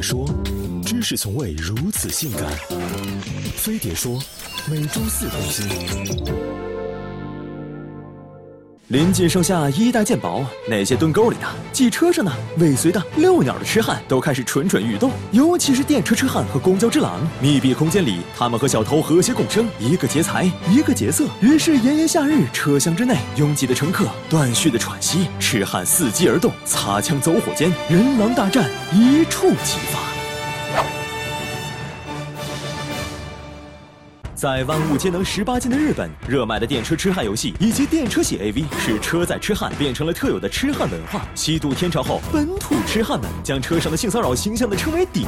说，知识从未如此性感。飞碟说，每周四更新。临近盛夏，衣带渐薄，那些蹲沟里的、挤车上的、尾随的、遛鸟的痴汉都开始蠢蠢欲动。尤其是电车痴汉和公交之狼，密闭空间里，他们和小偷和谐共生，一个劫财，一个劫色。于是炎炎夏日，车厢之内拥挤的乘客断续的喘息，痴汉伺机而动，擦枪走火间，人狼大战一触即发。在万物皆能十八禁的日本，热卖的电车痴汉游戏以及电车系 AV，使车载痴汉变成了特有的痴汉文化。西渡天朝后，本土痴汉们将车上的性骚扰形象的称为“顶”，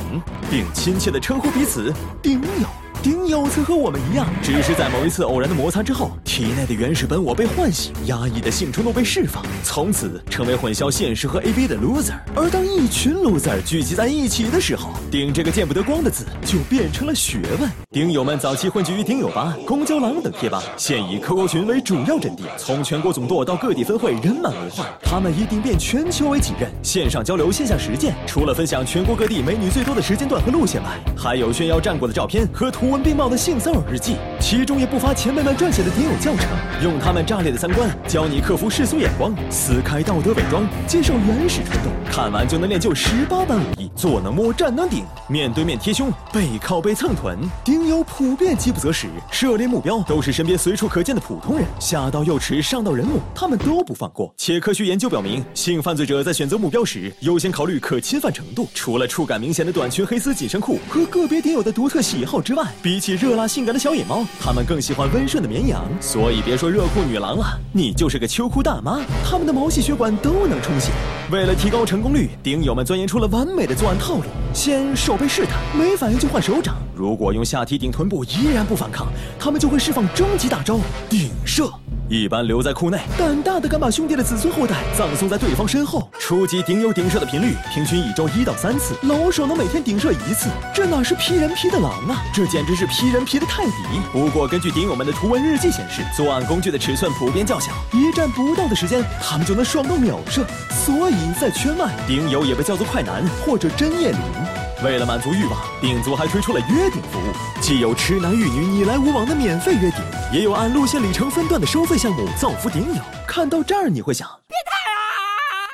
并亲切的称呼彼此“顶友”。顶友曾和我们一样，只是在某一次偶然的摩擦之后，体内的原始本我被唤醒，压抑的性冲动被释放，从此成为混淆现实和 A B 的 loser。而当一群 loser 聚集在一起的时候，顶这个见不得光的字就变成了学问。顶友们早期混迹于顶友吧、公交狼等贴吧，现以 QQ 群为主要阵地，从全国总舵到各地分会，人满为患。他们以顶遍全球为己任，线上交流，线下实践。除了分享全国各地美女最多的时间段和路线外，还有炫耀战果的照片和图。文并茂的性骚扰日记，其中也不乏前辈们撰写的顶友教程，用他们炸裂的三观教你克服世俗眼光，撕开道德伪装，接受原始冲动，看完就能练就十八般武艺，坐能摸，站能顶，面对面贴胸，背靠背蹭臀。顶友普遍饥不择食，涉猎目标都是身边随处可见的普通人，下到幼齿，上到人母，他们都不放过。且科学研究表明，性犯罪者在选择目标时，优先考虑可侵犯程度。除了触感明显的短裙、黑丝紧身裤和个别顶友的独特喜好之外，比起热辣性感的小野猫，他们更喜欢温顺的绵羊。所以别说热裤女郎了，你就是个秋裤大妈，他们的毛细血管都能充血。为了提高成功率，顶友们钻研出了完美的作案套路：先手背试探，没反应就换手掌。如果用下体顶臀部依然不反抗，他们就会释放终极大招顶射。一般留在库内，胆大的敢把兄弟的子孙后代葬送在对方身后。初级顶友顶射的频率平均一周一到三次，老手能每天顶射一次，这哪是披人皮的狼啊，这简直是披人皮的泰迪。不过根据顶友们的图文日记显示，作案工具的尺寸普遍较小，一战不到的时间，他们就能爽到秒射。所以在圈外，顶友也被叫做快男或者真夜灵。为了满足欲望，顶足还推出了约顶服务，既有痴男欲女你来我往的免费约顶，也有按路线里程分段的收费项目造福顶友。看到这儿，你会想，变态啊！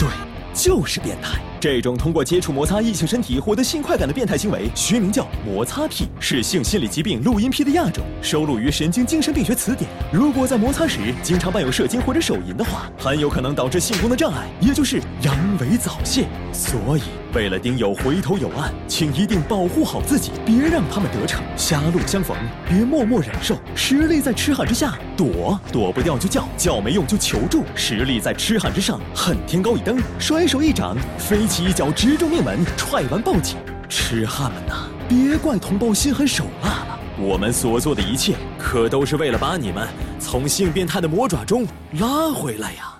对，就是变态。这种通过接触摩擦异性身体获得性快感的变态行为，学名叫摩擦癖，是性心理疾病录音癖的亚种，收录于《神经精神病学词典》。如果在摩擦时经常伴有射精或者手淫的话，很有可能导致性功能障碍，也就是阳痿早泄。所以。为了丁友回头有岸，请一定保护好自己，别让他们得逞。狭路相逢，别默默忍受。实力在痴汉之下，躲躲不掉就叫，叫没用就求助。实力在痴汉之上，恨天高一登，甩手一掌，飞起一脚直中命门，踹完报警。痴汉们呐，别怪同胞心狠手辣了，我们所做的一切，可都是为了把你们从性变态的魔爪中拉回来呀。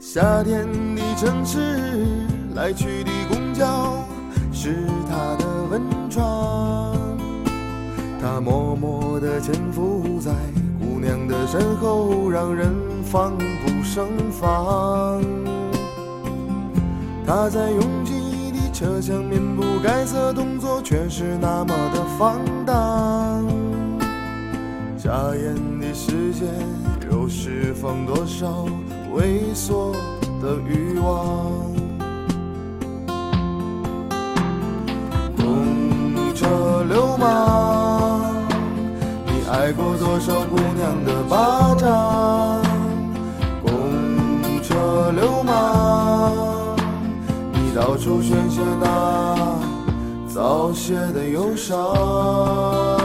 夏天的城市，来去的公。是他的温床，他默默地潜伏在姑娘的身后，让人防不胜防。他在拥挤的车厢，面不改色，动作却是那么的放荡。眨眼的时间，又释放多少猥琐的欲望？少姑娘的巴掌？公车流氓，你到处宣泄那早泄的忧伤。